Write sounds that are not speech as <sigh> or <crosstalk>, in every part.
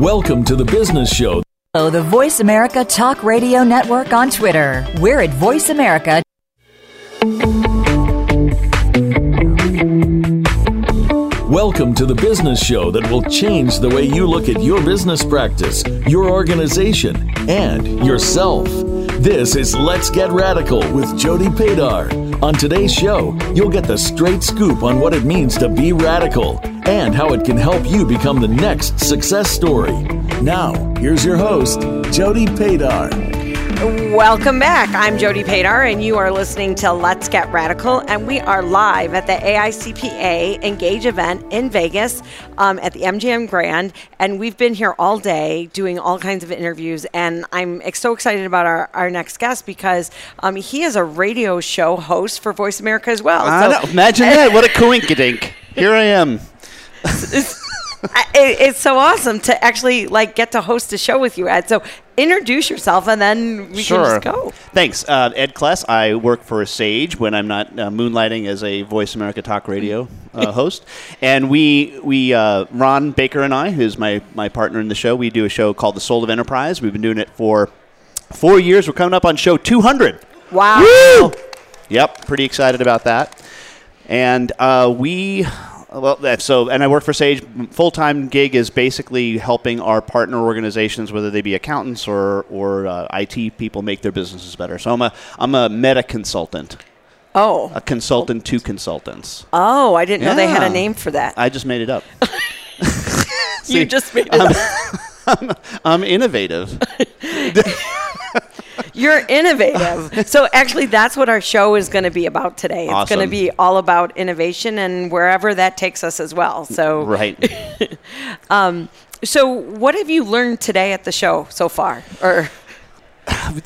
Welcome to the Business Show. Oh, the Voice America Talk Radio Network on Twitter. We're at Voice America. Welcome to the Business Show that will change the way you look at your business practice, your organization, and yourself. This is Let's Get Radical with Jody Padar. On today's show, you'll get the straight scoop on what it means to be radical and how it can help you become the next success story. Now, here's your host, Jody Padar. Welcome back. I'm Jody Padar, and you are listening to Let's Get Radical. And we are live at the AICPA Engage event in Vegas um, at the MGM Grand. And we've been here all day doing all kinds of interviews. And I'm so excited about our, our next guest because um, he is a radio show host for Voice America as well. I know. Imagine that. What a <laughs> coinkydink. Here I am. I- it, it's so awesome to actually like get to host a show with you, Ed. So introduce yourself, and then we can just go. Thanks. Uh, Ed Kless. I work for Sage when I'm not uh, moonlighting as a Voice America Talk Radio <laughs> uh, host. And we, we uh, Ron Baker and I, who's my, my partner in the show, we do a show called The Soul of Enterprise. We've been doing it for four years. We're coming up on show 200. Wow. Woo! Yep, pretty excited about that. And uh, we, well, so, and I work for Sage. Full time gig is basically helping our partner organizations, whether they be accountants or or uh, IT people, make their businesses better. So I'm a I'm a meta consultant, Oh. a consultant to consultants. Oh, I didn't know they had a name for that. I just made it up. <laughs> you <laughs> just made it up. <laughs> I'm innovative. You're innovative. <laughs> so actually, that's what our show is going to be about today. It's going to be all about innovation and wherever that takes us as well. So, right. <laughs> Um, so what have you learned today at the show so far? Or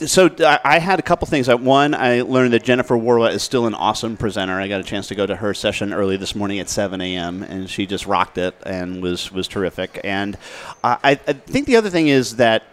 So I I had a couple things. Uh, One, I learned that Jennifer Warawa is still an awesome presenter. I got a chance to go to her session early this morning at 7 a.m. and she just rocked it and was was terrific. And I, I I think the other thing is that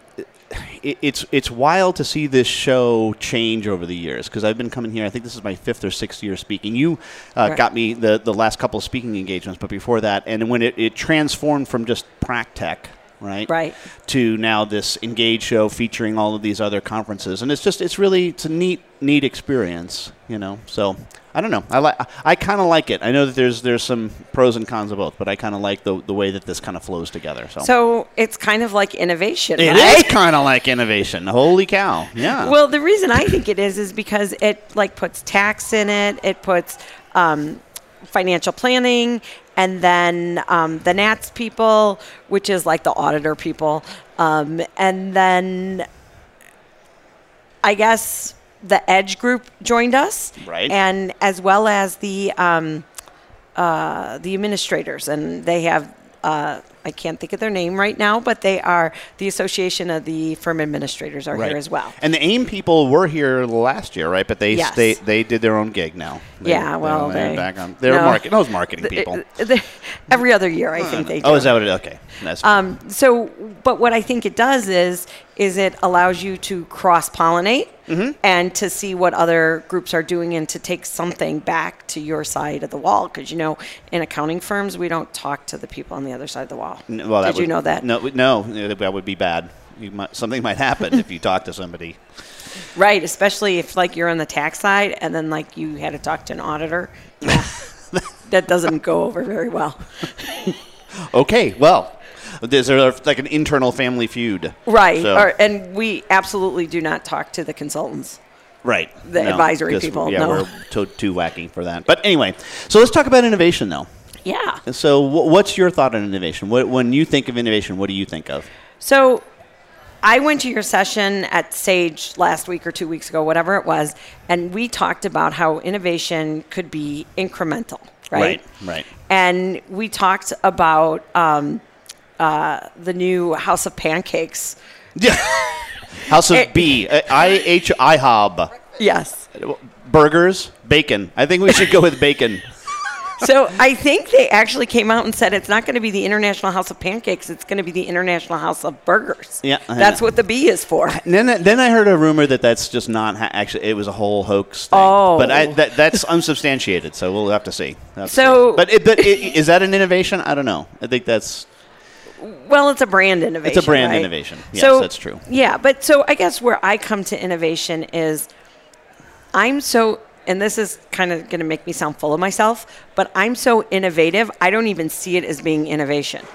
it, it's it's wild to see this show change over the years because I've been coming here. I think this is my fifth or sixth year speaking. You uh, Right. got me the the last couple of speaking engagements, but before that, and when it, it transformed from just Practech. Right. Right. To now this Engage show featuring all of these other conferences, and it's just it's really it's a neat neat experience, you know. So I don't know. I like I kind of like it. I know that there's there's some pros and cons of both, but I kind of like the the way that this kind of flows together. So, so it's kind of like innovation, it right? is kind of like innovation. Holy cow! Yeah. Well, the reason I think it is is because it like puts tax in it. It puts um, financial planning, and then um, the NATS people, which is like the auditor people, um, and then I guess the Edge group joined us, Right. And as well as the um, uh, the administrators, and they have. Uh, I can't think of their name right now, but they are the Association of the Firm Administrators are here as well. And the AIM people were here last year, right? But they Yes. they, they did their own gig now. They- Yeah, well, they're they- back on. They're no. market, those marketing people. Uh, every other year, I think they do. oh, is that what it? Okay, that's Um, so, but what I think it does is, is it allows you to cross pollinate Mm-hmm. and to see what other groups are doing and to take something back to your side of the wall. Because you know, in accounting firms, we don't talk to the people on the other side of the wall. N- Well, Did you know that? No, no, that would be bad. You might, something might happen if you <laughs> talk to somebody. Right, especially if like you're on the tax side and then like you had to talk to an auditor. Yeah, <laughs> that doesn't go over very well. <laughs> Okay, well, is there like an internal family feud? Right, So- or, and we absolutely do not talk to the consultants. Right. the advisory people, Yeah, no. we're too, too wacky for that. But anyway, so let's talk about innovation, though. Yeah. So, wh- what's your thought on innovation? What, when you think of innovation, what do you think of? So I went to your session at Sage last week or two weeks ago, whatever it was, and we talked about how innovation could be incremental, right? Right, right. And we talked about um, uh, the new House of Pancakes. Yeah. <laughs> House of It- B. Uh, I H IHOB. Yes. Burgers, bacon. I think we should go with bacon. <laughs> so I think they actually came out and said it's not going to be the International House of Pancakes. It's going to be the International House of Burgers. Yeah, I that's know. what the B is for. And then, then I heard a rumor that that's just not ha- actually. It was a whole hoax. Thing. Oh. but I, that, that's unsubstantiated. So we'll have to see. Have to So- see. but it, but it, is that an innovation? I don't know. I think that's Well, it's a brand innovation. It's a brand right? innovation. Yes, so, that's true. Yeah, but so I guess where I come to innovation is I'm so, and this is kind of going to make me sound full of myself, but I'm so innovative, I don't even see it as being innovation.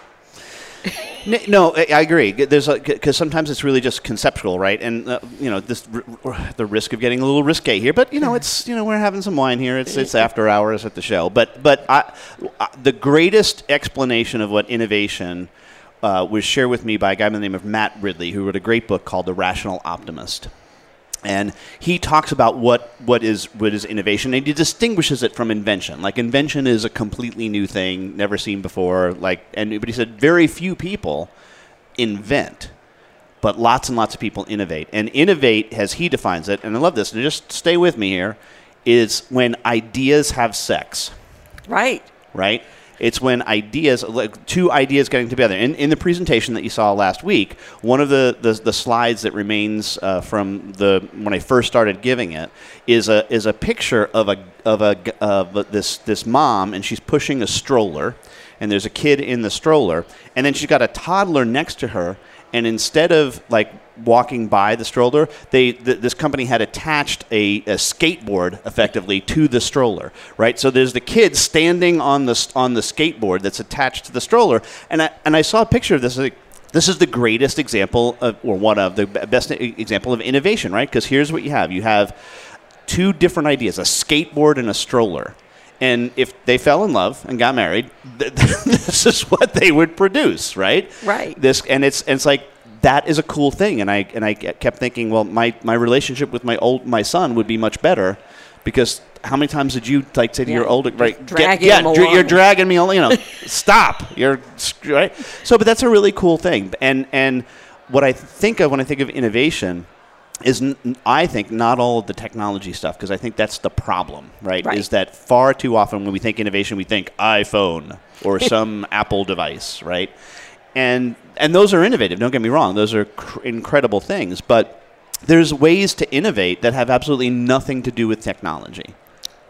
No, I agree. There's because sometimes it's really just conceptual, right? And uh, you know, this r- the risk of getting a little risque here, but you know, it's you know, we're having some wine here. It's it's after hours at the show, but but I, I, the greatest explanation of what innovation uh, was shared with me by a guy by the name of Matt Ridley, who wrote a great book called The Rational Optimist. And he talks about what, what is what is innovation and he distinguishes it from invention. Like invention is a completely new thing never seen before. Like and but he said very few people invent but lots and lots of people innovate. And innovate as he defines it and i love this and just stay with me here is when ideas have sex. Right. right? It's when ideas, like two ideas getting together. In, in the presentation that you saw last week, one of the, the, the slides that remains uh, from the when I first started giving it is a is a picture of a of a of this this mom, and she's pushing a stroller, and there's a kid in the stroller, and then she's got a toddler next to her, and instead of like walking by the stroller, they th- this company had attached a, a skateboard effectively to the stroller, right? So there's the kid standing on the on the skateboard that's attached to the stroller, and I and I saw a picture of this. Like, this is the greatest example of, or one of the best example of innovation, right? Because here's what you have: you have two different ideas, a skateboard and a stroller. And if they fell in love and got married, th- <laughs> this is what they would produce, right? Right. This and it's and it's like that is a cool thing. And I and I kept thinking, well, my, my relationship with my old my son would be much better because how many times did you like say to Yeah, your older right? dragging yeah, you're dragging me along. You know, <laughs> stop. You're right. So, but that's a really cool thing. And and what I think of when I think of innovation is n- I think not all of the technology stuff because I think that's the problem, right? Right. Is that far too often when we think innovation, we think iPhone or some Apple device, right? And and those are innovative. Don't get me wrong; those are cr- incredible things. But there's ways to innovate that have absolutely nothing to do with technology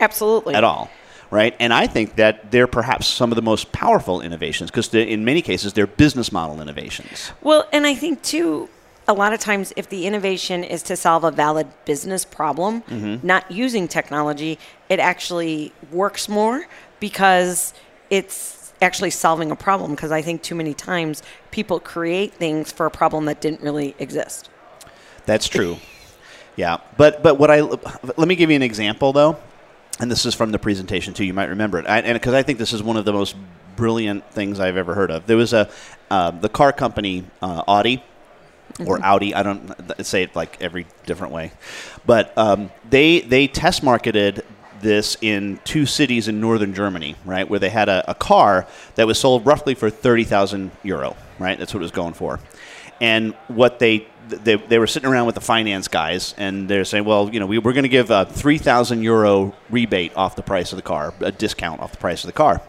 Absolutely. at all, right? And I think that they're perhaps some of the most powerful innovations because in many cases they're business model innovations. Well, and I think too, a lot of times if the innovation is to solve a valid business problem, Mm-hmm. not using technology, it actually works more because it's actually solving a problem. Because I think too many times people create things for a problem that didn't really exist. That's true. yeah, but but what I let me give you an example though, and this is from the presentation too. You might remember it, I, and because I think this is one of the most brilliant things I've ever heard of. There was a uh, the car company uh, Audi. Or Audi, I don't say it like every different way, but um, they they test marketed this in two cities in northern Germany, right, where they had a, a car that was sold roughly for thirty thousand euro, right? That's what it was going for. And what they they, they were sitting around with the finance guys, and they're saying, well, you know, we, we're going to give a three thousand euro rebate off the price of the car, a discount off the price of the car.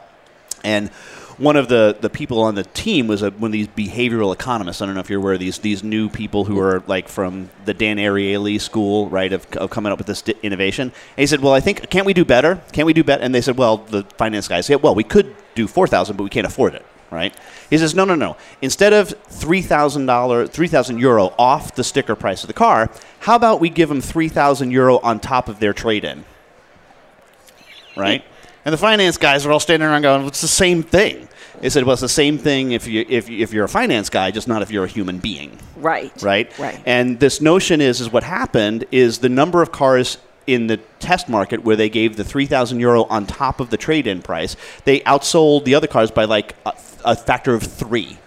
And one of the, the people on the team was a, one of these behavioral economists. I don't know if you're aware of these these new people who are like from the Dan Ariely school, right, of, of coming up with this di- innovation. And he said, "Well, I think can't we do better? Can't we do better?" And they said, "Well, the finance guys said, well, we could do four thousand, but we can't afford it." Right? He says, "No, no, no. Instead of three thousand dollar, three thousand euro off the sticker price of the car, how about we give them three thousand euro on top of their trade in?" right? And the finance guys are all standing around going, "It's the same thing." They said, "Well, it's the same thing if you if you, if you're a finance guy, just not if you're a human being." Right. Right. Right. And this notion is is what happened is the number of cars in the test market where they gave the 3000 euro on top of the trade-in price they outsold the other cars by like a, a factor of three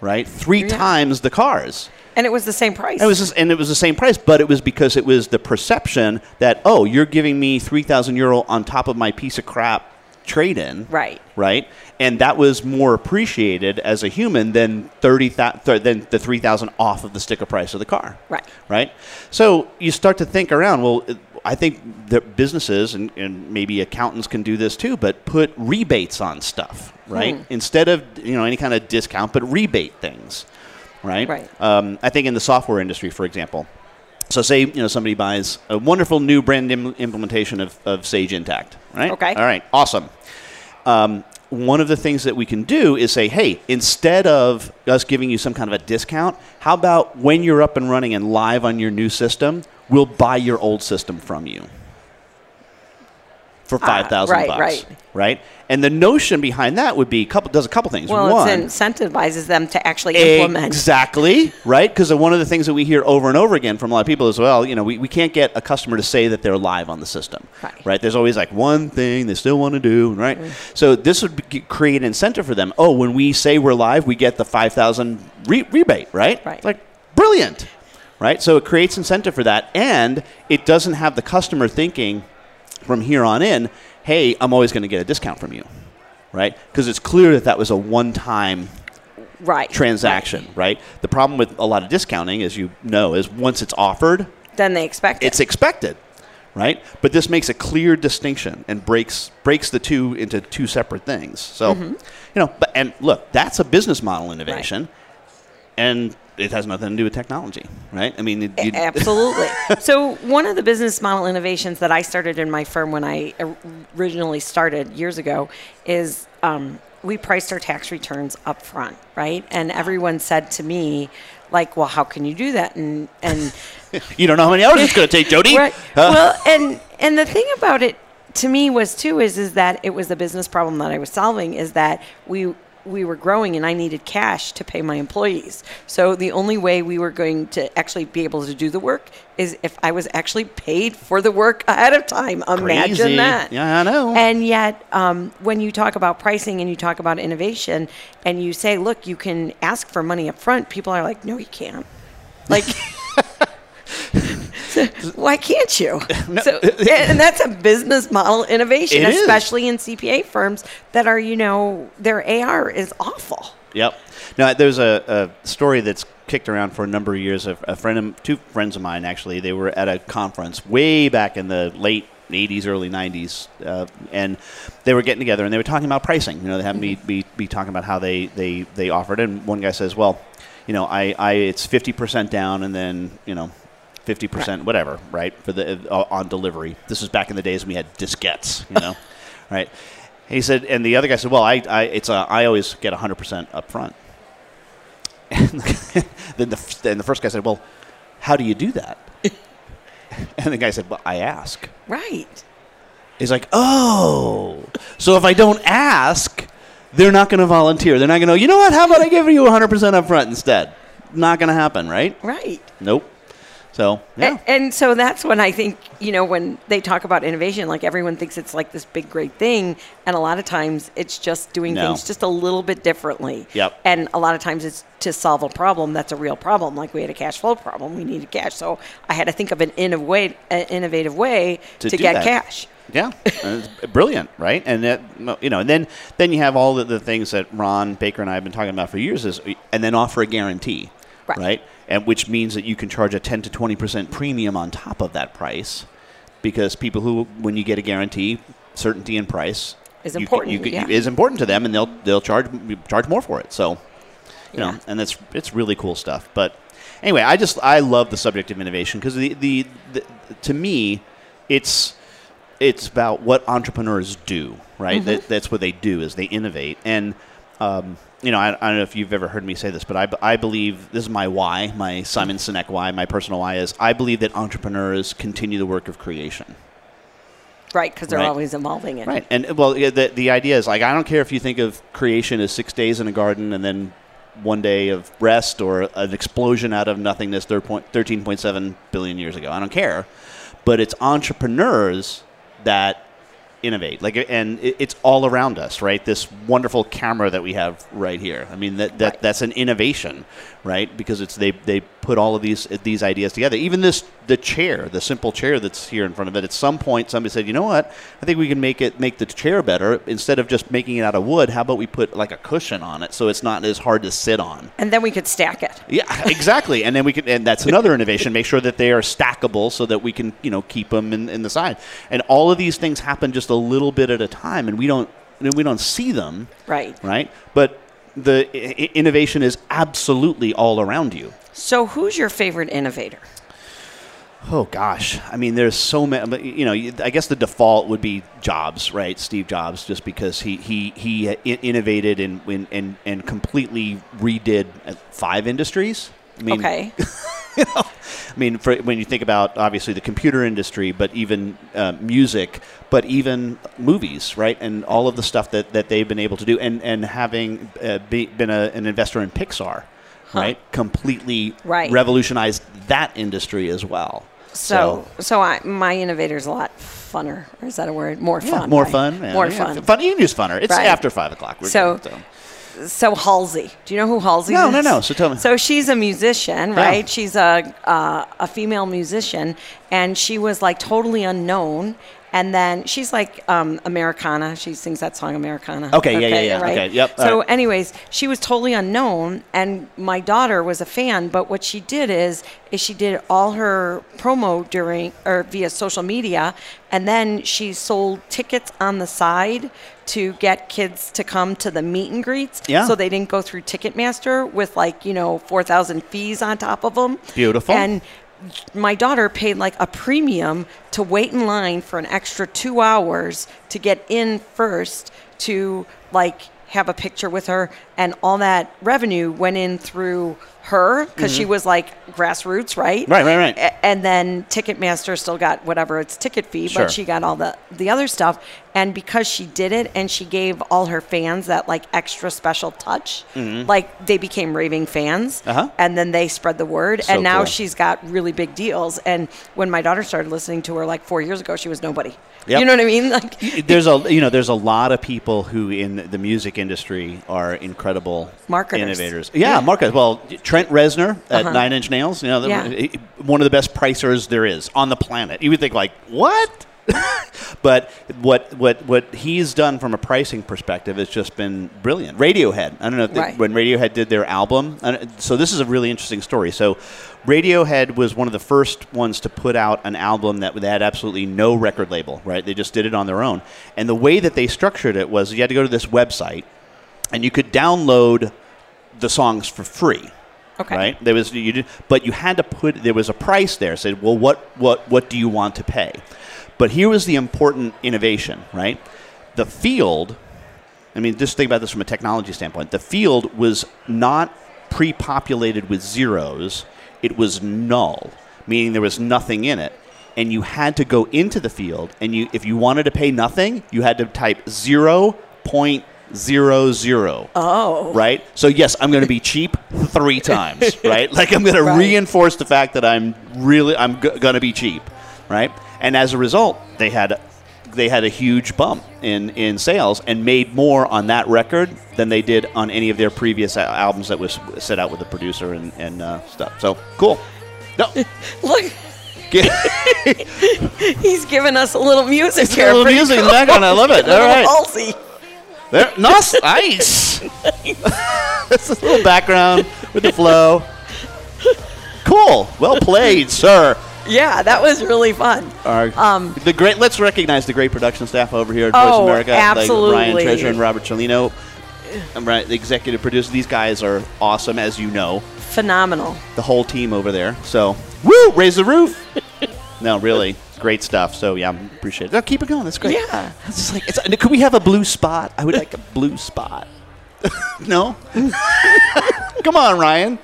right three Yeah. times the cars and it was the same price. it was just, and it was the same price, but it was because it was the perception that oh, you're giving me three thousand euro on top of my piece of crap trade in, Right. Right, and that was more appreciated as a human than thirty th- than the three thousand off of the sticker price of the car. Right. Right. So you start to think around. Well, I think that businesses and, and maybe accountants can do this too, but put rebates on stuff, right? Hmm. Instead of you know any kind of discount, but rebate things, right? Right. Um, I think in the software industry, for example. So say you know somebody buys a wonderful new brand Im- implementation of, of Sage Intacct, right? Okay. All right. Awesome. Um, one of the things that we can do is say, hey, instead of us giving you some kind of a discount, how about when you're up and running and live on your new system, we'll buy your old system from you for five thousand right, bucks, right. right? And the notion behind that would be couple does a couple things. Well, One, it incentivizes them to actually implement. Exactly, <laughs> right? Because one of the things that we hear over and over again from a lot of people is, well, you know, we, we can't get a customer to say that they're live on the system, Right. There's always like one thing they still want to do, right? Mm. So this would be, create an incentive for them. Oh, when we say we're live, we get the 5,000 re- rebate, right? Right. It's like, brilliant, right? So it creates incentive for that. And it doesn't have the customer thinking from here on in, hey, I'm always going to get a discount from you, right? Because it's clear that that was a one time right. transaction, right. The problem with a lot of discounting, as you know, is once it's offered, Then they expect it's expected, right? But this makes a clear distinction and breaks breaks the two into two separate things. So, Mm-hmm. you know, but and look, that's a business model innovation, and it has nothing to do with technology, right? I mean, it, <laughs> Absolutely. so, one of the business model innovations that I started in my firm when I originally started years ago is um, we priced our tax returns up front, right? And everyone said to me, like, well, how can you do that? And, and you don't know how many hours it's going to take, Jody. Right. Huh? Well, and and the thing about it to me was too is is that it was a business problem that I was solving is that we we were growing and I needed cash to pay my employees. So the only way we were going to actually be able to do the work is if I was actually paid for the work ahead of time. Imagine Crazy. that. Yeah, I know. And yet, um, when you talk about pricing and you talk about innovation, and you say, "Look, you can ask for money up front," people are like, "No, you can't." Like, <laughs> <laughs> why can't you? <laughs> So, and that's a business model innovation, It is. especially in CPA firms that are, you know, their AR is awful. Yep. Now there's a, a story that's kicked around for a number of years. A, a friend, of, two friends of mine, actually, they were at a conference way back in the late '80s, early '90s, uh, and they were getting together and they were talking about pricing. You know, they had me be, be talking about how they, they, they offered. And one guy says, "Well, you know, I, I it's 50% down, and then you know." 50% whatever right for the uh, on delivery. This was back in the days when we had diskettes you know <laughs> right? He said and the other guy said well i, I it's a, i always get 100% up front and then the, then the first guy said well how do you do that? <laughs> And the guy said well i ask. Right. he's like oh so if i don't ask they're not going to volunteer. They're not going to you know what how about i give you 100% up front instead? Not going to happen right? Right. nope so yeah A- And, so that's when I think, you know, when they talk about innovation, like everyone thinks it's like this big, great thing. And a lot of times it's just doing No. things just a little bit differently. Yep. And a lot of times it's to solve a problem that's a real problem. Like we had a cash flow problem, we needed cash. So I had to think of an innovative, an innovative way To to, get that. cash. Yeah, it's brilliant, right? And that you know, and then then you have all the, the things that Ron Baker and I have been talking about for years is, and then offer a guarantee, Right. And which means that you can charge a ten to twenty percent premium on top of that price, because people who, when you get a guarantee, certainty in price Is you can- important, you can- yeah. is important to them, and they'll they'll charge charge more for it. So, you know, and that's it's really cool stuff. But anyway, I just I love the subject of innovation because the, the the to me, it's it's about what entrepreneurs do, right? Mm-hmm. That, that's what they do is they innovate. And um, you know, I, I don't know if you've ever heard me say this, but I, I believe this is my why, my Simon Sinek why, my personal why is I believe that entrepreneurs continue the work of creation. Right. Because they're Right. always evolving it. Right. And well, the, the idea is like, I don't care if you think of creation as six days in a garden and then one day of rest or an explosion out of nothingness 13.7 billion years ago. I don't care. But it's entrepreneurs that innovate. Like, and it's all around us, right? This wonderful camera that we have right here. I mean, that, that Right. that's an innovation, right? Because it's they, they put all of these these ideas together. Even this the chair, the simple chair that's here in front of it. At some point, somebody said, "You know what? I think we can make it make the chair better. Instead of just making it out of wood, how about we put like a cushion on it so it's not as hard to sit on." And then we could stack it. Yeah, <laughs> exactly. and then we can, and that's another innovation. Make sure that they are stackable so that we can, you know, keep them in, in the side. And all of these things happen just a little bit at a time, and we don't we don't see them. Right. Right. But the I- innovation is absolutely all around you. So, who's your favorite innovator? Oh gosh, I mean, there's so many. You know, I guess the default would be Jobs, right? Steve Jobs, just because he he he innovated and and and, and completely redid uh, five industries. I mean, okay. <laughs> <laughs> I mean, for, when you think about obviously the computer industry, but even uh, music, but even movies, right, and all of the stuff that, that they've been able to do, and and having uh, be, been a, an investor in Pixar, right, completely Right. revolutionized that industry as well. So, so I, my innovator's a lot funner. Or is that a word? More yeah, fun. more right? fun, yeah, More yeah, fun. fun. You can use funner. It's Right. after five o'clock. We're So- good, So Halsey, do you know who Halsey No, is? no, no. No. So tell me. So she's a musician, Yeah. right? She's a uh, a female musician, and she was like totally unknown. And then she's like um, Americana. She sings that song Americana. Okay, yeah, yeah, yeah. Okay, yep, So, right. anyways, she was totally unknown, and my daughter was a fan. But what she did is, is she did all her promo during or via social media, and then she sold tickets on the side to get kids to come to the meet and greets. Yeah. So they didn't go through Ticketmaster with like you know four thousand fees on top of them. Beautiful. And my daughter paid like a premium to wait in line for an extra two hours to get in first to like have a picture with her and all that revenue went in through her because she was like grassroots right Mm-hmm. Right, right, right. A- and then ticketmaster still got whatever its ticket fee Sure. but she got all the the other stuff and because she did it and she gave all her fans that like extra special touch like they became raving fans Mm-hmm. Uh-huh. and then they spread the word So and now cool. she's got really big deals and when my daughter started listening to her like four years ago she was nobody Yep. you know what i mean <laughs> like there's a you know there's a lot of people who in the music industry are incredible Marketers. innovators. Yeah, marketers. Well, Trent Reznor at Uh-huh. Nine Inch Nails, you know, the- Yeah. one of the best pricers there is on the planet. You would think like what? <laughs> but what what what he's done from a pricing perspective has just been brilliant. Radiohead. I don't know Right. when Radiohead did their album. So this is a really interesting story. So Radiohead was one of the first ones to put out an album that had absolutely no record label. Right? They just did it on their own. And the way that they structured it was you had to go to this website, and you could download the songs for free. Okay. Right. There was you did, but you had to put there was a price there. Said, well, what what what do you want to pay? But here was the important innovation. Right. The field. I mean, just think about this from a technology standpoint. The field was not pre-populated with zeros; it was null, meaning there was nothing in it. And you had to go into the field, and you, if you wanted to pay nothing, you had to type zero point zero zero. oh Right? So, yes, I'm going to be cheap three times, <laughs> right? Like, I'm going to Right. reinforce the fact that I'm really, I'm g- going to be cheap, right? And as a result, they had, they had a huge bump in, in sales and made more on that record than they did on any of their previous albums that was set out with the producer and, and uh, stuff. So, cool. No, <laughs> look <laughs> he's giving us a little music a here little Pretty music in cool. the background. I love it. <laughs> A little All right. Halsey. There, nice. nice. That's a little background with the flow. Cool. Well played, sir. Yeah that was really fun Our, Um, the great. Let's recognize the great production staff over here at Voice Oh, America, like Ryan. Treasure and Robert Cellino. I'm right, the executive producer. These guys are awesome, as you know. phenomenal The whole team over there. So, woo, raise the roof. <laughs> no, really, great stuff. So yeah, I appreciate it. No, keep it going. That's great. Yeah. It's just like, it's, could we have a blue spot? I would like a blue spot. <laughs> no. <laughs> Come on, Ryan.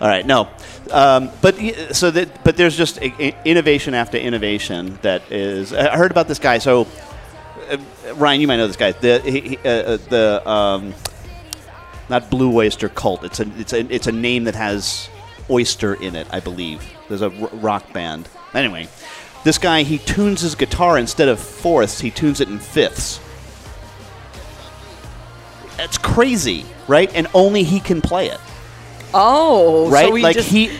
All right, no. Um, but so that, but there's just i- i- innovation after innovation that is. I heard about this guy. So, uh, Ryan, you might know this guy. The he, he- uh, uh, the um, not Blue Oyster Cult. It's a it's a it's a name that has oyster in it, I believe. There's a r- rock band. Anyway, this guy he tunes his guitar instead of fourths, he tunes it in fifths. That's crazy, right? And only he can play it. Oh, right? So we like just, he,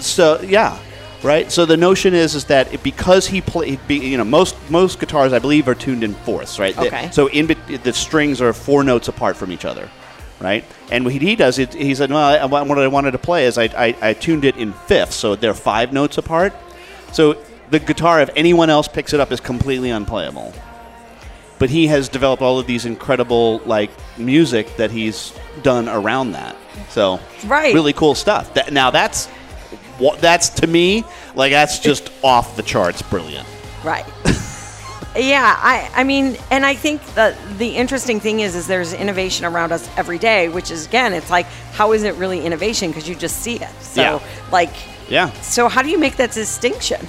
so yeah, right. So the notion is is that it, because he play, you know, most most guitars I believe are tuned in fourths, right? The- Okay. so in the strings are four notes apart from each other, right? And what he does, it, he said, well, I, what I wanted to play is I, I I tuned it in fifths, so they're five notes apart. So the guitar, if anyone else picks it up, is completely unplayable. But he has developed all of these incredible like music that he's done around that. So Right. really cool stuff. That, now that's what that's to me like that's just off the charts brilliant. Right. <laughs> yeah, I, I mean, and I think that the interesting thing is, is there's innovation around us every day, which is again, it's like, how is it really innovation? Because you just see it. So, Yeah. like, Yeah. so how do you make that distinction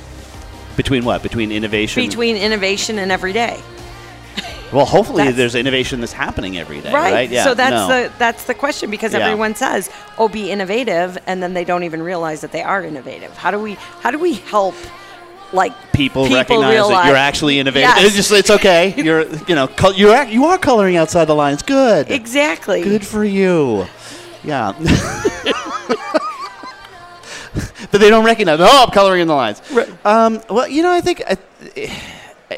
Between what? Between innovation. between innovation and everyday? Well, hopefully That's- there's innovation that's happening every day, right? Yeah. So that's no. the that's the question because Yeah. everyone says, "Oh, be innovative," and then they don't even realize that they are innovative. How do we how do we help like people, recognize that you're actually innovative. Yes. It's just it's okay. <laughs> You're you know col- you're ac- you are coloring outside the lines. Good. exactly Good for you. Yeah. <laughs> but they don't recognize. Oh, I'm coloring in the lines. Right. Um, well, you know, I think may-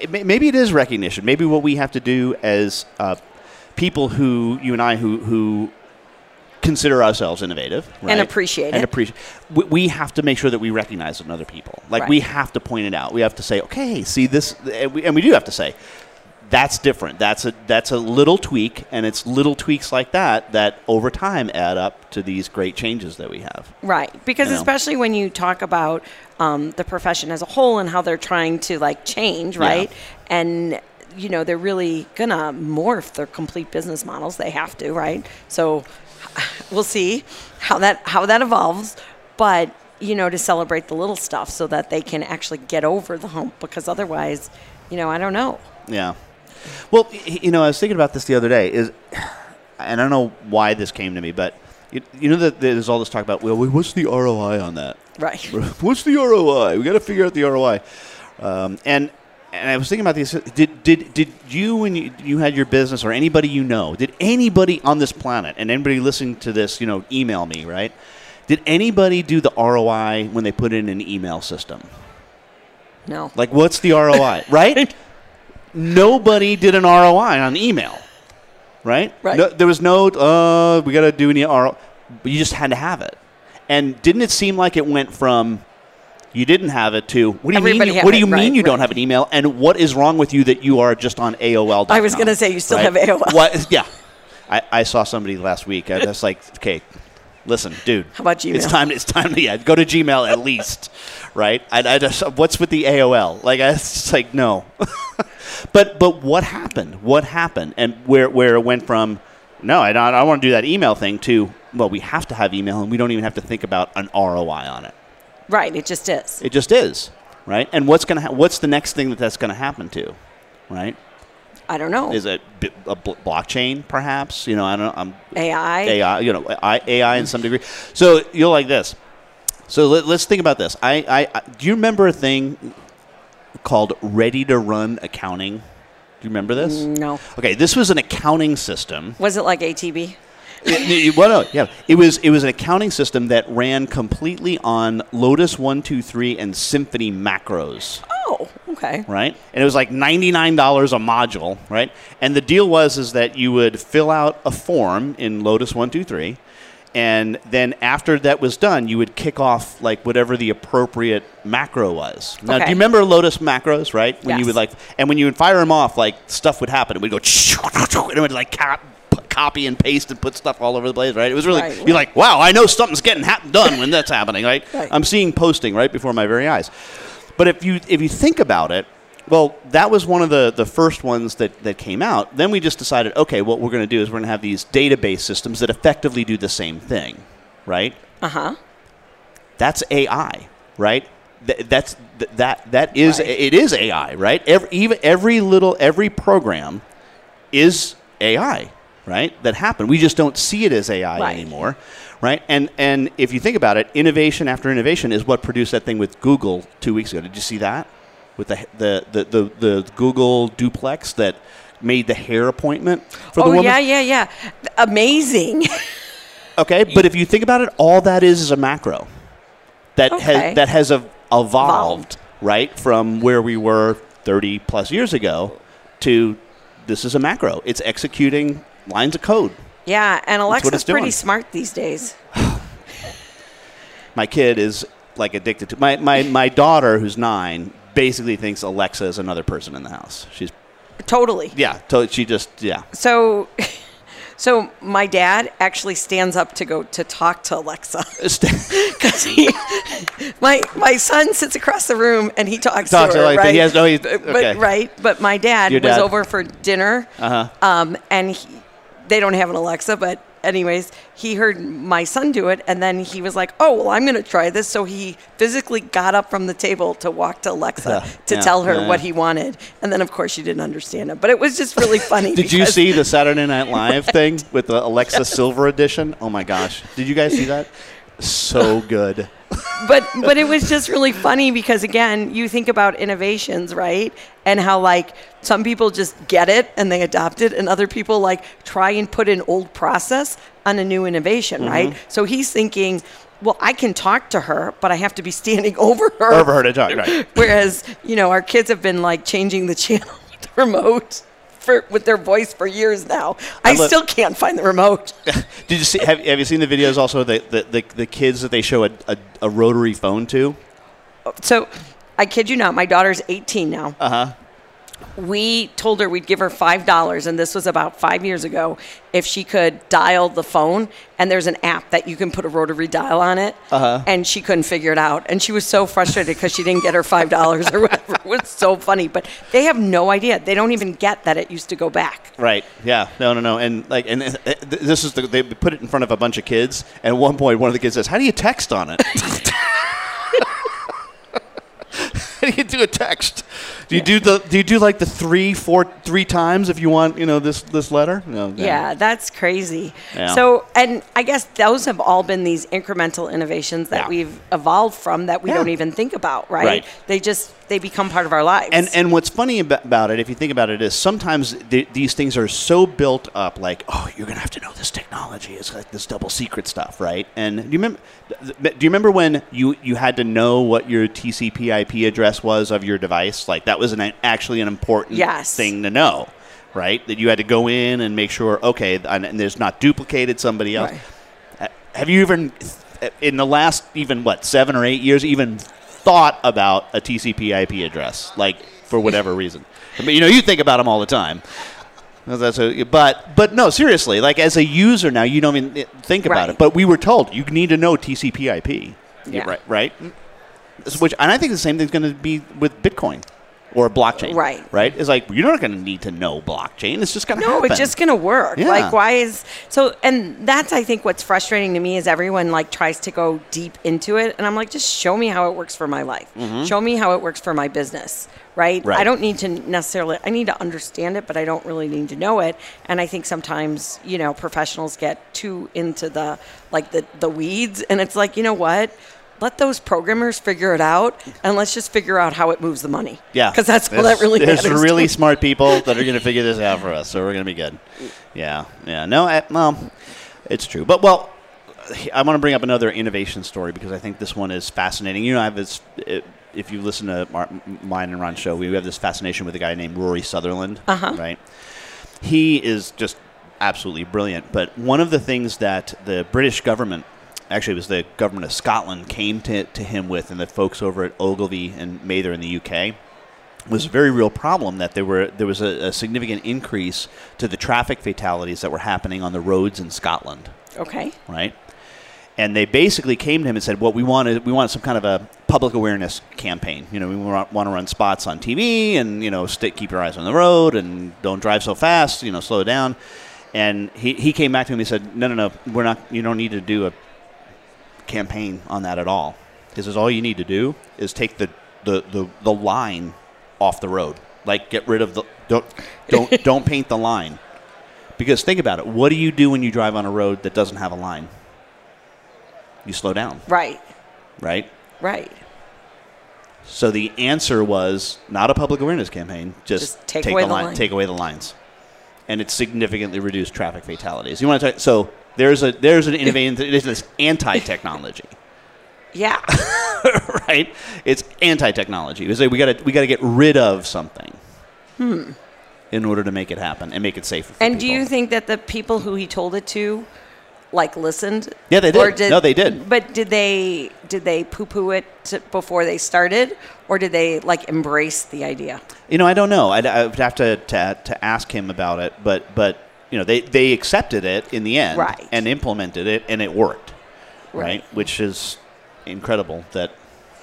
maybe it is recognition. Maybe what we have to do as uh, people who you and I who who consider ourselves innovative right? appreciate and it. appreciate we, we have to make sure that we recognize it in other people like we have to point it out we have to say okay see this and we, and we do have to say that's different that's a that's a little tweak and it's little tweaks like that that over time add up to these great changes that we have Right, because You know. especially when you talk about um, the profession as a whole and how they're trying to like change, right? And you know they're really gonna morph their complete business models. They have to, right? So <laughs> we'll see how that how that evolves, but you know to celebrate the little stuff so that they can actually get over the hump. Because otherwise, you know, I don't know. Yeah. Well, you know, I was thinking about this the other day. Is <sighs> and I don't know why this came to me, but you, you know that there's all this talk about well, what's the ROI on that? Right. <laughs> What's the ROI? We got to figure out the ROI. Um, and and I was thinking about this. Did did did you when you, you had your business or anybody you know? Did anybody on this planet and anybody listening to this, you know, email me right? Did anybody do the ROI when they put in an email system? No. Like, what's the ROI, <laughs> right? <laughs> Nobody did an ROI on email, right? Right. No, there was no, uh, we got to do any. But you just had to have it. And didn't it seem like it went from you didn't have it to what do you Everybody mean? What do it, you mean right, you don't have an email? And what is wrong with you that you are just on AOL? I was gonna say, you still have AOL. What? Yeah, I, I saw somebody last week. I was like, okay, listen, dude. How about It's time. It's time to yeah, go to Gmail at least, right? I, I just, what's with the AOL? Like, I just like, no. <laughs> but but what happened? What happened? And where where it went from no, I don't, I don't want to do that email thing to well, we have to have email, and we don't even have to think about an ROI on it. Right. It just is. It just is, right? And what's gonna ha- what's the next thing that that's gonna happen to, right? I don't know. Is it a bl- blockchain, perhaps? You know, I don't. know. I'm AI. AI, you know, I, AI in some degree. So you're like this. So let, us think about this. I, I, I, do you remember a thing called Ready to Run Accounting? Do you remember this? Mm, no. Okay, this was an accounting system. Was it like ATB? It- it- well, no, yeah, it was it was an accounting system that ran completely on Lotus one two three and Symphony macros Oh, okay. right? And it was like $99 a module, right? And the deal was is that you would fill out a form in Lotus 123 and then after that was done, you would kick off like whatever the appropriate macro was. Now, do you remember Lotus macros, right? When you would like, and when you would fire them off, like stuff would happen. It would go, <laughs> and it would like cap, copy and paste and put stuff all over the place, right? It was really, Right, you're right. like, wow, I know something's getting hap- done when that's happening, right? <laughs> Right. I'm seeing posting right before my very eyes. But if you if you think about it, well, that was one of the, the first ones that, that came out. Then we just decided, okay, what we're going to do is we're going to have these database systems that effectively do the same thing, right? Uh huh. That's AI, right? Th- that's th- that that is Right. it is AI, right? Every, even every little every program is AI, right? That happened. We just don't see it as AI Right. anymore, right? And and if you think about it, innovation after innovation is what produced that thing with Google two weeks ago. Did you see that with the the the the, the Google duplex that made the hair appointment for the Oh woman? yeah, yeah, yeah. Amazing. <laughs> Okay, but if you think about it, all that is is a macro that Okay. has that has evolved, Evolved. right from where we were 30 plus years ago to this is a macro. It's executing lines of code. Yeah, and Alexa's pretty doing. smart these days. <sighs> My kid is like addicted to my, my, my daughter who's nine basically thinks Alexa is another person in the house. She's Totally. yeah, to, she just yeah. So, <laughs> so my dad actually stands up to go to talk to Alexa <laughs> because <laughs> he, my my son sits across the room and he talks Talks to her, like- right? he has no- okay. but right, but my dad Your was over for dinner, Uh-huh. um, and he, they don't have an Alexa, but anyways, he heard my son do it, and then he was like, "Oh, well, I'm going to try this." So he physically got up from the table to walk to Alexa to yeah, tell her yeah, what he wanted, and then of course she didn't understand it, but it was just really funny. <laughs> Did you see the Saturday Night <laughs> Live thing with the Alexa Silver edition? Oh my gosh. Did you guys see that? So <laughs> good. But but it was just really funny because again, you think about innovations, right? And how like some people just get it and they adopt it, and other people like try and put an old process on a new innovation, Mm-hmm. right? So he's thinking, well, I can talk to her, but I have to be standing <laughs> over her. Over her to talk, right. Whereas you know our kids have been like changing the channel <laughs> with the remote. For, with their voice for years now, I, I still can't find the remote. <laughs> Did you see? Have, have you seen the videos also? The the, the, the kids that they show a, a, a rotary phone to. So, I kid you not, my daughter's 18 now. Uh huh. We told her we'd give her five dollars, and this was about five years ago, if she could dial the phone. And there's an app that you can put a rotary dial on it, Uh-huh. and she couldn't figure it out, and she was so frustrated because she didn't get her five dollars or whatever. It was so funny, but they have no idea. They don't even get that it used to go back. Right. Yeah. No. No. No. And like, and uh, this is the, they put it in front of a bunch of kids. And at one point, one of the kids says, "How do you text on it?" <laughs> How <laughs> do you do a text? Do you do the? Do you do like the three, four, three times if you want? You know this this letter. No. no. Yeah, that's crazy. Yeah. So, and I guess those have all been these incremental innovations that Yeah. we've evolved from that we Yeah. don't even think about, right? Right. They just they become part of our lives. And and what's funny about, about it, if you think about it, is sometimes th- these things are so built up, like oh, you're gonna have to know this technology. It's like this double secret stuff, right? And do you remember? Do you remember when you you had to know what your TCP/IP address was of your device? Like that was an actually an important Yes. thing to know, right? That you had to go in and make sure, okay, and, and there's not duplicated somebody else. Right. Have you even, in the last even what seven or eight years, even thought about a TCP/IP address, like for whatever reason? I mean, you know, you think about them all the time. That's a, but but no, seriously, like as a user now, you don't even think about Right. it. But we were told you need to know TCP/IP, Yeah. right? Right. Which and I think the same thing's going to be with Bitcoin or blockchain, Right. Right? It's like you're not going to need to know blockchain. It's just going to no, happen. it's just going to work. Yeah. Like, why is so? And that's I think what's frustrating to me is everyone like tries to go deep into it, and I'm like, just show me how it works for my life. Show me how it works for my business. Right? Mm-hmm. Right. I don't need to necessarily. I need to understand it, but I don't really need to know it. And I think sometimes you know professionals get too into the like the the weeds, and it's like you know what. Let those programmers figure it out, and let's just figure out how it moves the money. Yeah, because that's all that really There's matters. really smart <laughs> people that are going to figure this out for us, so we're going to be good. Yeah, yeah. No, I, well, it's true. But well, I want to bring up another innovation story because I think this one is fascinating. You know, I have this. It, if you listen to Mar- mine and Ron's show, we have this fascination with a guy named Rory Sutherland, Uh-huh. right? He is just absolutely brilliant. But one of the things that the British government, actually, it was the government of Scotland, came to, to him with, and the folks over at Ogilvy and Mather in the UK, was a very real problem that there were there was a, a significant increase to the traffic fatalities that were happening on the roads in Scotland okay. right? And they basically came to him and said, "What we wanted, we wanted some kind of a public awareness campaign. You know, we want, want to run spots on TV, and you know, stay, keep your eyes on the road, and don't drive so fast. You know, slow down." And he, he came back to him. and He said, "No, no, no, we're not. You don't need to do a campaign on that at all. He says all you need to do is take the the, the, the line off the road. Like get rid of the don't don't <laughs> don't paint the line." Because think about it. What do you do when you drive on a road that doesn't have a line? You slow down, Right. right? Right. So the answer was not a public awareness campaign. Just, Just take away the line, line. take away the lines, and it significantly reduced traffic fatalities. You want to talk, so There's a there's an innovative. There's this anti-technology. <laughs> <laughs> Yeah. right? It's anti-technology. We say we got to we got to get rid of something in order to make it happen and make it safer. For Hmm. and do you think that the people who he told it to, like, listened? Yeah, they did. No, they did. But did they did they poo poo it to, before they started, or did they like embrace the idea? You know, I don't know. I'd, I would have to, to to ask him about it, but but you know, they they accepted it in the end Right. and implemented it, and it worked. Right. Right. Which is incredible that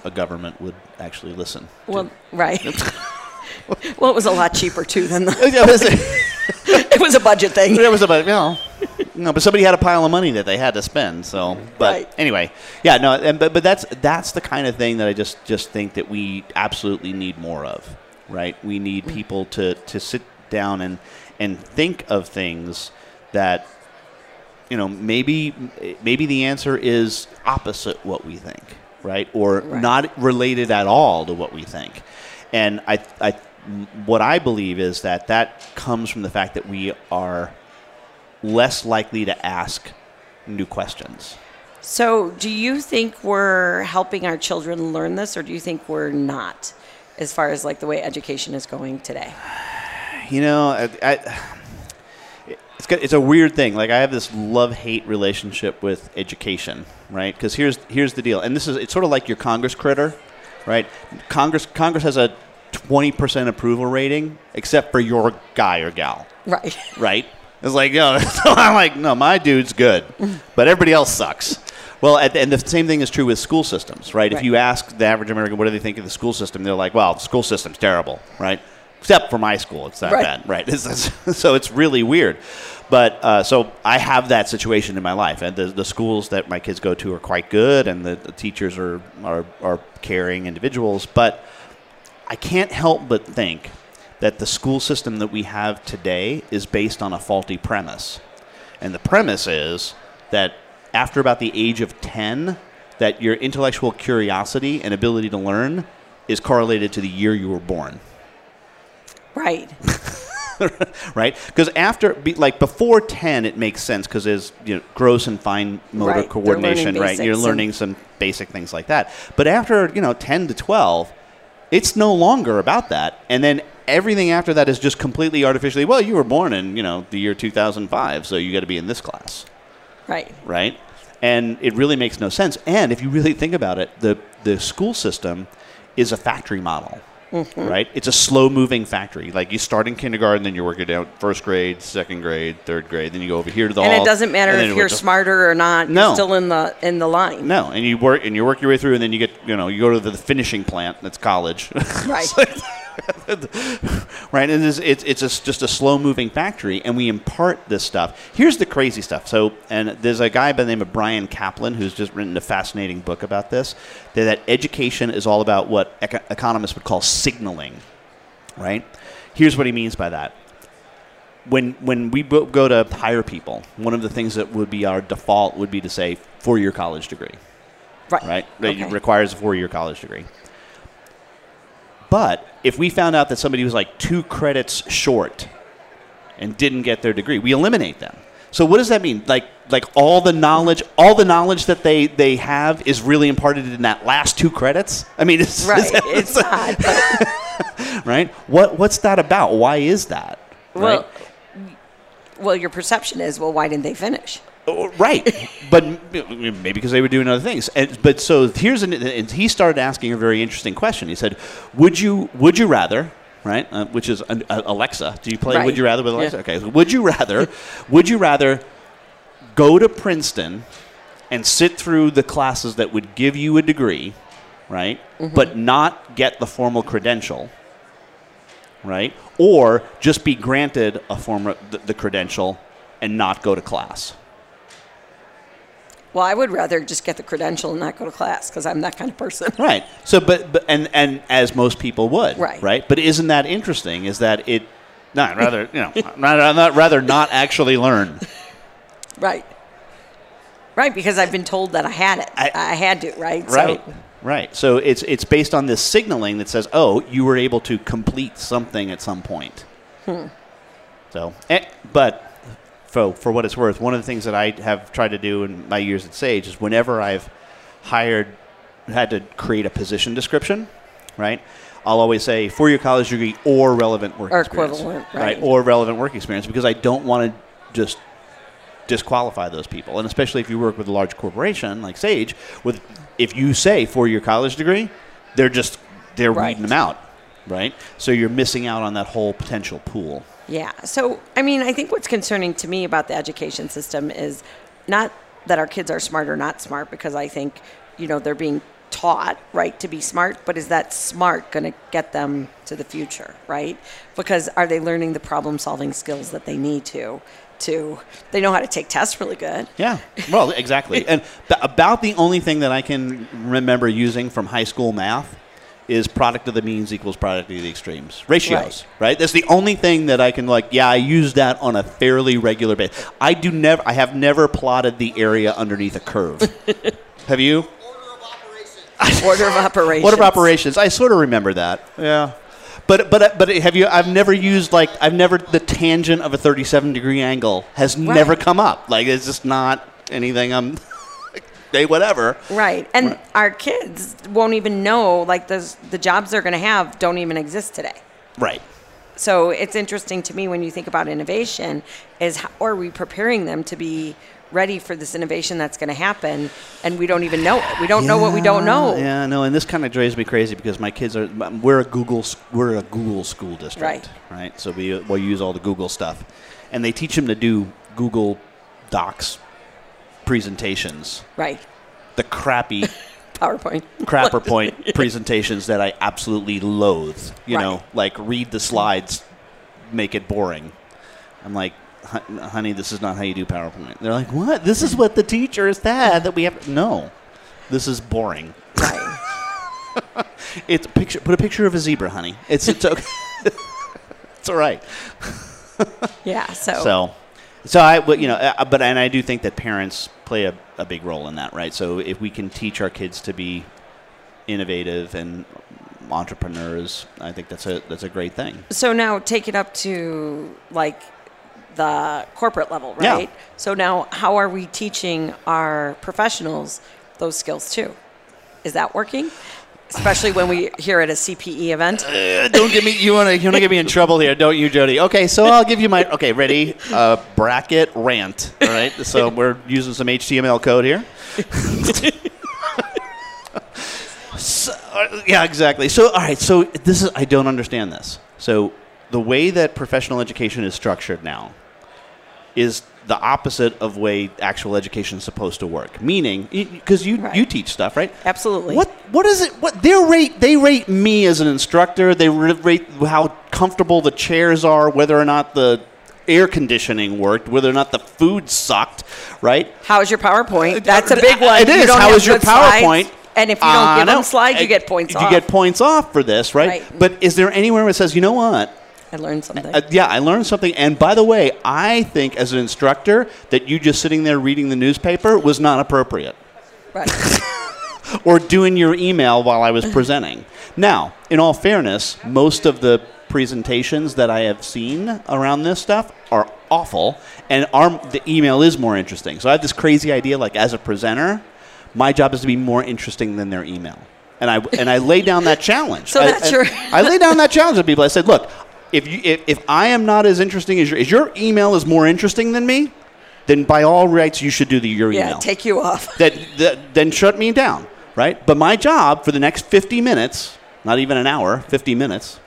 a government would actually listen. Well, <laughs> right. well, it was a lot cheaper too than the. <laughs> Yeah, but it's- <laughs> it was a budget thing. There was about you know, no, but somebody had a pile of money that they had to spend. So, but Right. anyway, yeah, no, and, but but that's that's the kind of thing that I just just think that we absolutely need more of, right? We need mm. people to to sit down and and think of things that you know maybe maybe the answer is opposite what we think, right? Or Right. not related at all to what we think. And I I what I believe is that that comes from the fact that we are less likely to ask new questions. So, do you think we're helping our children learn this, or do you think we're not, as far as like the way education is going today? You know, I, I, it's got, it's a weird thing. Like I have this love hate relationship with education, right? Because here's here's the deal, and this is it's sort of like your Congress critter, right? Congress Congress has a twenty percent approval rating, except for your guy or gal, Right. <laughs> right? It's like, yo, <laughs> so I'm like, no, my dude's good, but everybody else sucks. Well, at the, and the same thing is true with school systems, right? If you ask the average American, what do they think of the school system? They're like, well, the school system's terrible, right? Except for my school, it's that Right. bad, right? It's- it's- so it's really weird. But uh, so I have that situation in my life, and the, the schools that my kids go to are quite good, and the, the teachers are, are are caring individuals. But I can't help but think that the school system that we have today is based on a faulty premise. And the premise is that after about the age of 10, that your intellectual curiosity and ability to learn is correlated to the year you were born, Right. <laughs> right? Because after, be- like before 10, it makes sense because there's you know, gross and fine motor Right, coordination, right? You're learning some basic things like that. But after, you know, 10 to 12, it's no longer about that. And then everything after that is just completely artificially, well, you were born in, you know, the year 2005, so you got to be in this class. Right. right? And it really makes no sense. And if you really think about it, the the school system is a factory model, Mm-hmm. right? It's a slow moving factory. Like you start in kindergarten, then you're working down first grade, second grade, third grade, then you go over here to the And hall, it doesn't matter if you you're smarter or not. No. You're still in the in the line. No, and you work and you work your way through, and then you get you know you go to the finishing plant. That's college. <laughs> Right. <laughs> right? And it's, it's, it's a, just a slow moving factory, and we impart this stuff. Here's the crazy stuff. So, and there's a guy by the name of Bryan Caplan who's just written a fascinating book about this. That, that education is all about what eco- economists would call signaling, right? Here's what he means by that. When, when we bo- go to hire people, one of the things that would be our default would be to say four year college degree Right. right? That Okay. requires a four-year college degree. But if we found out that somebody was like two credits short and didn't get their degree, we eliminate them. So what does that mean? Like like all the knowledge, all the knowledge that they they have is really imparted in that last two credits. I mean, <laughs> it's, Right. It's not. <laughs> Right. What what's that about? Why is that? well, right? well, your perception is well, why didn't they finish? Oh, right, but maybe because they were doing other things. And, but so here's an, and he started asking a very interesting question. He said, "Would you would you rather?" Right, uh, which is uh, Alexa. Do you play Right. Would you rather with Alexa? Yeah. Okay. So would you rather? <laughs> would you rather go to Princeton and sit through the classes that would give you a degree, right, Mm-hmm. but not get the formal credential, right, or just be granted a form the, the credential and not go to class? Well, I would rather just get the credential and not go to class because I'm that kind of person. <laughs> Right. So, but, but and and as most people would. Right. Right. But isn't that interesting? Is that it? Not rather, you know, <laughs> not, not rather not actually learn. Right. Right, because I've been told that I had it. I- I, had to, right? Right. So, Right. So it's it's based on this signaling that says, oh, you were able to complete something at some point. Hmm. So, eh, but for for what it's worth, one of the things that I have tried to do in my years at Sage is whenever I've hired, had to create a position description, right? I'll always say for your college degree or relevant work Or experience, equivalent, right. Or relevant work experience because I don't want to just disqualify those people. And especially if you work with a large corporation like Sage, with if you say for your college degree, they're just they're Right. weeding them out, right? So you're missing out on that whole potential pool. Yeah. So, I mean, I think what's concerning to me about the education system is not that our kids are smart or not smart, because I think, you know, they're being taught, right, to be smart, but is that smart going to get them to the future, right? Because are they learning the problem solving skills that they need to? To they know how to take tests really good. Yeah, well, exactly. <laughs> and th- about the only thing that I can remember using from high school math is product of the means equals product of the extremes ratios. Right. That's the only thing that I can like. Yeah, I use that on a fairly regular basis. I do never. I have never plotted the area underneath a curve. <laughs> have you? Order of operations. <laughs> Order of operations. Order of operations. I sort of remember that. Yeah. But but but have you? I've never used like I've never the tangent of a thirty-seven degree angle has never come up. Like it's just not anything. I'm. Hey, whatever. Right. And our kids won't even know, like, the, the jobs they're going to have don't even exist today. Right. So it's interesting to me when you think about innovation is how are we preparing them to be ready for this innovation that's going to happen and we don't even know it. We don't know what we don't know. Yeah, no, and this kind of drives me crazy because my kids are. We're a Google. We're a Google school district. Right. Right. So we we use all the Google stuff, and they teach them to do Google Docs presentations. Right. The crappy <laughs> PowerPoint. crapper <laughs> point presentations that I absolutely loathe. You Right. know, like read the slides, make it boring. I'm like, honey, this is not how you do PowerPoint. They're like, what? This is what the teacher said that we have. No, this is boring. Right. <laughs> It's a picture. Put a picture of a zebra, honey. It's it's okay. it's all right. Yeah. So, So, so I, but, you know, uh, but and I do think that parents play a, a big role in that, right? So if we can teach our kids to be innovative and entrepreneurs, I think that's a that's a great thing. so now take it up to like the corporate level, Yeah. right? So now how are we teaching our professionals those skills too? Is that working? Especially when we here at a CPE event. Uh, don't get me. You want to you want to get me in trouble here, don't you, Jody? Okay, so I'll give you my. Okay, ready? Uh, bracket rant. All right. So we're using some HTML code here. <laughs> So, uh, yeah, exactly. So, all right. So this is I don't understand this. So the way that professional education is structured now is the opposite of way actual education is supposed to work. Meaning, because you Right. you teach stuff, right? Absolutely. What what is it? What they rate? They rate me as an instructor. They rate how comfortable the chairs are, whether or not the air conditioning worked, whether or not the food sucked, right? How's your PowerPoint? That's a big one. It is. How is your good slides, PowerPoint? And if you don't Uh, give no. them slides, you Uh, get points you off. You get points off for this, right? Right. But is there anywhere where it says, you know what? I learned something. Uh, yeah, I learned something. And by the way, I think as an instructor that you just sitting there reading the newspaper was not appropriate right. <laughs> or doing your email while I was <laughs> presenting. Now, in all fairness, most of the presentations that I have seen around this stuff are awful, and our, the email is more interesting. So I have this crazy idea, like as a presenter, my job is to be more interesting than their email. And I, and I lay down that <laughs> challenge. So I, that's I- your- I lay down that challenge to people. I said, look, if, you, if, if I am not as interesting as your, if your email is more interesting than me, then by all rights you should do the your Yeah, email take you off. <laughs> that, that then shut me down, right? But my job for the next 50 minutes, not even an hour, 50 minutes.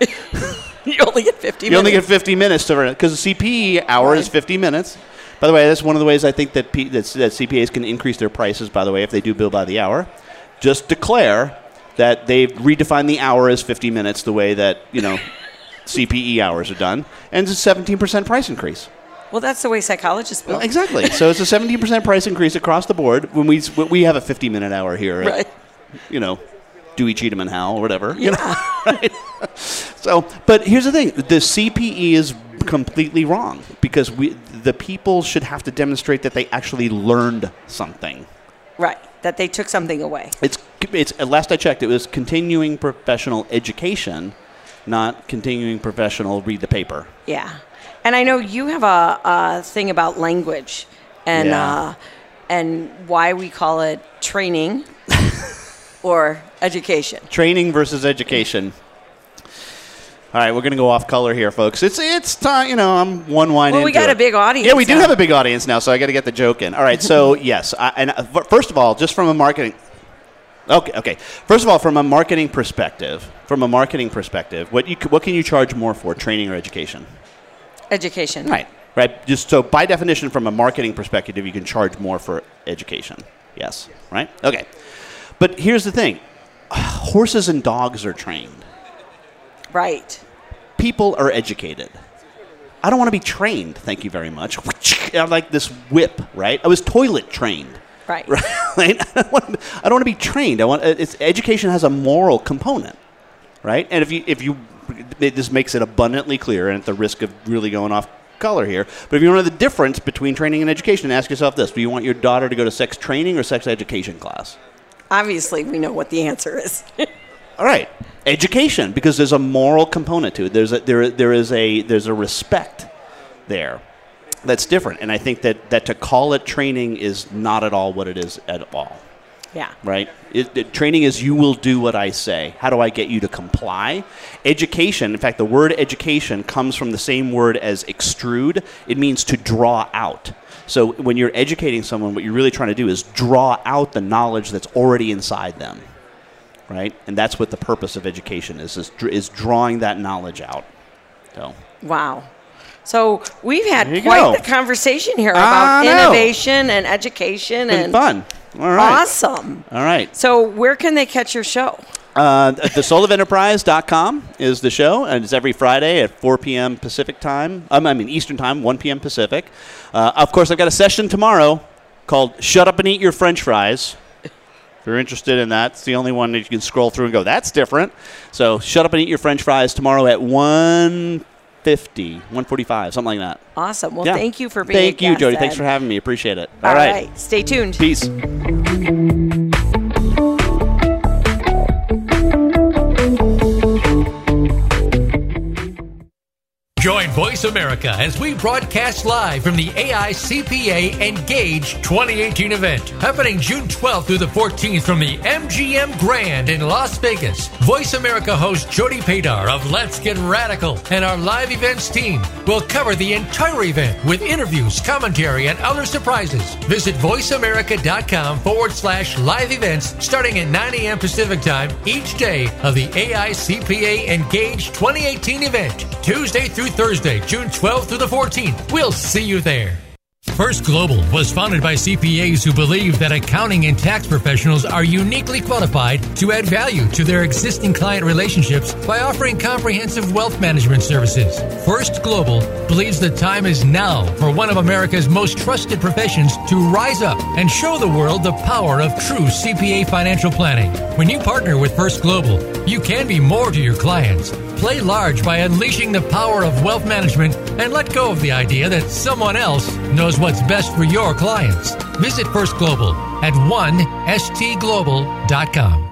<laughs> you only get 50 You only get minutes. 50 minutes to because the CPE hour is 50 minutes. By the way, that's one of the ways I think that, P, that that CPAs can increase their prices. By the way, if they do bill by the hour, just declare that they've redefined the hour as 50 minutes, the way that you know CPE hours are done, and it's a 17% price increase. Well, that's the way psychologists bill. Well, exactly. so it's a 17% price increase across the board. When we we have a 50 minute hour here, at, Right. you know, Dewey Cheatham and Howe or whatever. You know, <laughs> right? So, but here's the thing: the CPE is completely wrong because we the people should have to demonstrate that they actually learned something. Right. That they took something away. It's it's at last I checked, it was continuing professional education, not continuing professional, read the paper. Yeah. And I know you have a, a thing about language and Yeah. uh, and why we call it training <laughs> or education. Training versus education. All right, we're going to go off color here, folks. It's it's time. You know, I'm one wine. Well, we got it. a big audience Yeah, we do have a big audience now, so I got to get the joke in. All right, so <laughs> yes, I, and uh, first of all, just from a marketing. Okay, okay. First of all, from a marketing perspective, from a marketing perspective, what you what can you charge more for, training or education? Education. Right. Right. Just so by definition, from a marketing perspective, you can charge more for education. Yes. Right. Okay. But here's the thing: <sighs> horses and dogs are trained. Right. People are educated. I don't want to be trained. Thank you very much. <laughs> I like this whip. Right. I was toilet trained. Right. <laughs> Right. <laughs> I don't want to, I don't want to be trained. I want uh, it's, education has a moral component, right? And if you if you this makes it abundantly clear, and at the risk of really going off color here, but if you want to know the difference between training and education, ask yourself this: Do you want your daughter to go to sex training or sex education class? Obviously, we know what the answer is. <laughs> All right, education because there's a moral component to it. There's a there there is a there's a respect there that's different, and I think that that to call it training is not at all what it is at all. yeah. right? It, it- training is you will do what I say. How do I get you to comply? Education, in fact, the word education comes from the same word as extrude. It means to draw out. So when you're educating someone, what you're really trying to do is draw out the knowledge that's already inside them, right? And that's what the purpose of education is: is, is drawing that knowledge out. So. Wow. So we've had quite go. the conversation here about innovation and education Been and fun. All right. awesome. All right. So where can they catch your show? Uh, thesoulofenterprise.com is the show, and it's every Friday at 4 p.m. Pacific time. Um, I mean, Eastern time, 1 p.m. Pacific. Uh, of course, I've got a session tomorrow called Shut Up and Eat Your French Fries. If you're interested in that, it's the only one that you can scroll through and go, that's different. So, Shut Up and Eat Your French Fries tomorrow at 150, 145, something like that. Awesome. Well, Yeah. thank you for being here. Thank you, Jody. Ed. Thanks for having me. Appreciate it. All All right. right. Stay tuned. Peace. Voice America as we broadcast live from the AICPA Engage 2018 event happening June 12th through the 14th from the MGM Grand in Las Vegas. Voice America host Jody Padar of Let's Get Radical and our live events team will cover the entire event with interviews, commentary, and other surprises. Visit voiceamerica.com forward slash live events starting at 9 a.m. Pacific time each day of the AICPA Engage 2018 event, Tuesday through Thursday, June 12th through the 14th. We'll see you there. First Global was founded by CPAs who believe that accounting and tax professionals are uniquely qualified to add value to their existing client relationships by offering comprehensive wealth management services. First Global believes the time is now for one of America's most trusted professions to rise up and show the world the power of true CPA financial planning. When you partner with First Global, you can be more to your clients. Play large by unleashing the power of wealth management and let go of the idea that someone else knows what's best for your clients. Visit First Global at 1stglobal.com.